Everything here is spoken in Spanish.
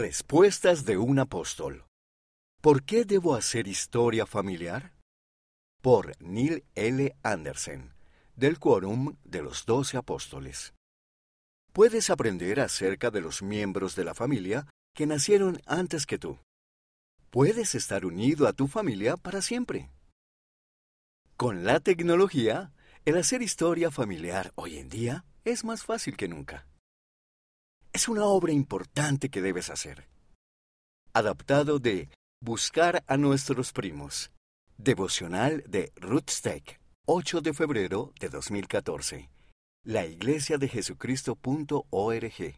Respuestas de un apóstol. ¿Por qué debo hacer historia familiar? Por Neil L. Anderson, del Quórum de los Doce Apóstoles. Puedes aprender acerca de los miembros de la familia que nacieron antes que tú. Puedes estar unido a tu familia para siempre. Con la tecnología, el hacer historia familiar hoy en día es más fácil que nunca. Es una obra importante que debes hacer. Adaptado de Buscar a nuestros primos. Devocional de Ruth Steck, 8 de febrero de 2014. La iglesia de Jesucristo.org.